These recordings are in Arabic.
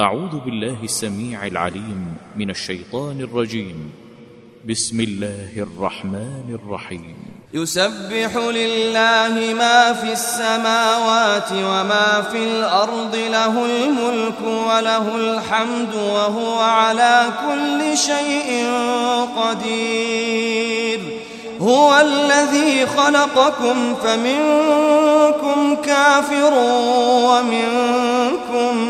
أعوذ بالله السميع العليم من الشيطان الرجيم. بسم الله الرحمن الرحيم. يسبح لله ما في السماوات وما في الأرض له الملك وله الحمد وهو على كل شيء قدير. هو الذي خلقكم فمنكم كافر ومنكم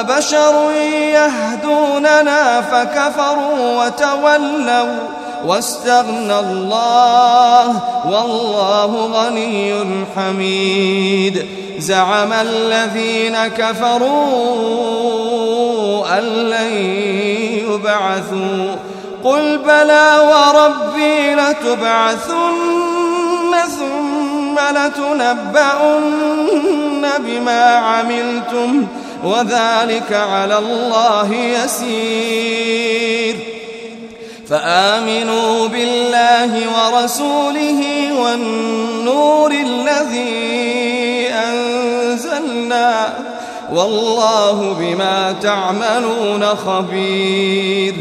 أبشر يهدوننا فكفروا وتولوا واستغنى الله والله غني حميد زعم الذين كفروا أن لن يبعثوا قل بلى وربي لتبعثن ثم لتنبؤن بما عملتم وذلك على الله يسير. فآمنوا بالله ورسوله والنور الذي أنزلنا والله بما تعملون خبير.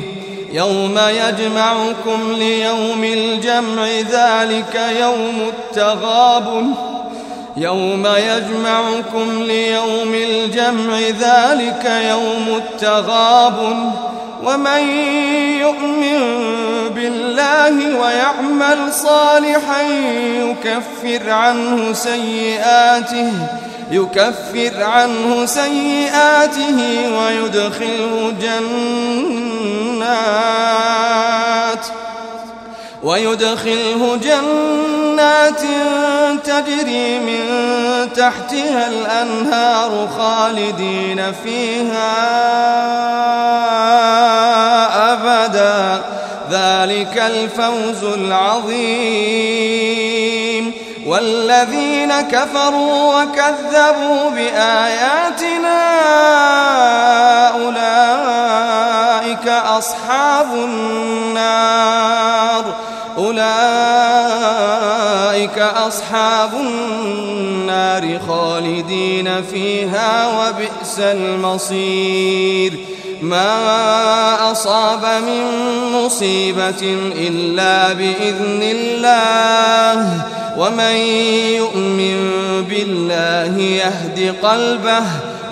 يوم يجمعكم ليوم الجمع ذلك يوم التغابن. يوم يجمعكم ليوم الجمع ذلك يوم التغابن. ومن يؤمن بالله ويعمل صالحا يكفر عنه سيئاته. يكفر عنه سيئاته ويدخله جنات ويدخله جنات تجري من تحتها الأنهار خالدين فيها أبدا. ذلك الفوز العظيم. والذين كفروا وكذبوا بآياتنا أولئك أصحاب النار. أولئك أصحاب النار خالدين فيها وبئس المصير. ما أصاب من مصيبة إلا بإذن الله. ومن يؤمن بالله يهد قلبه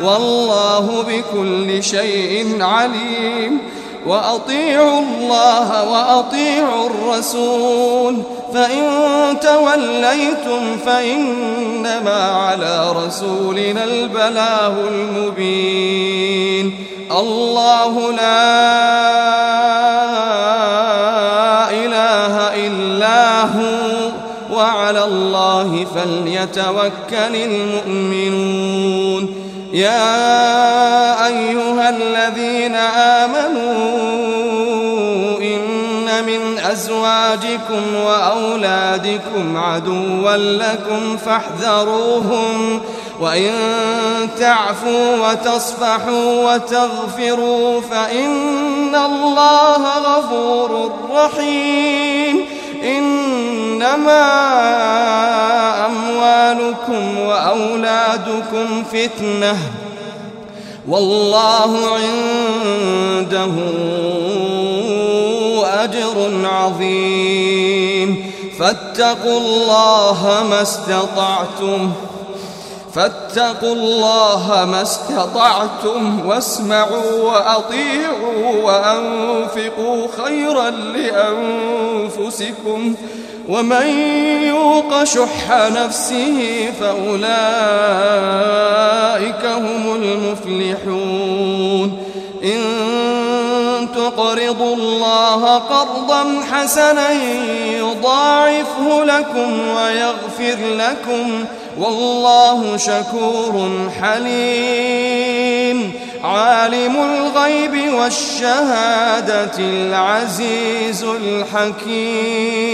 والله بكل شيء عليم وأطيعوا الله وأطيعوا الرسول فإن توليتم فإنما على رسولنا البلاغ المبين الله لا إله إلا وعلى الله فليتوكل المؤمنون. يا أيها الذين آمنوا إن من أزواجكم وأولادكم عدوا لكم فاحذروهم وإن تعفوا وتصفحوا وتغفروا فإن الله غفور رحيم. إنما أموالكم وأولادكم فتنة والله عنده أجر عظيم. فاتقوا الله ما استطعتم فاتقوا الله ما استطعتم واسمعوا وأطيعوا وأنفقوا خيرا لأنفسكم. ومن يوق شح نفسه فأولئك هم المفلحون. إن تقرضوا الله قرضا حسنا يضاعفه لكم ويغفر لكم والله شكور حليم. عالم الغيب والشهادة العزيز الحكيم.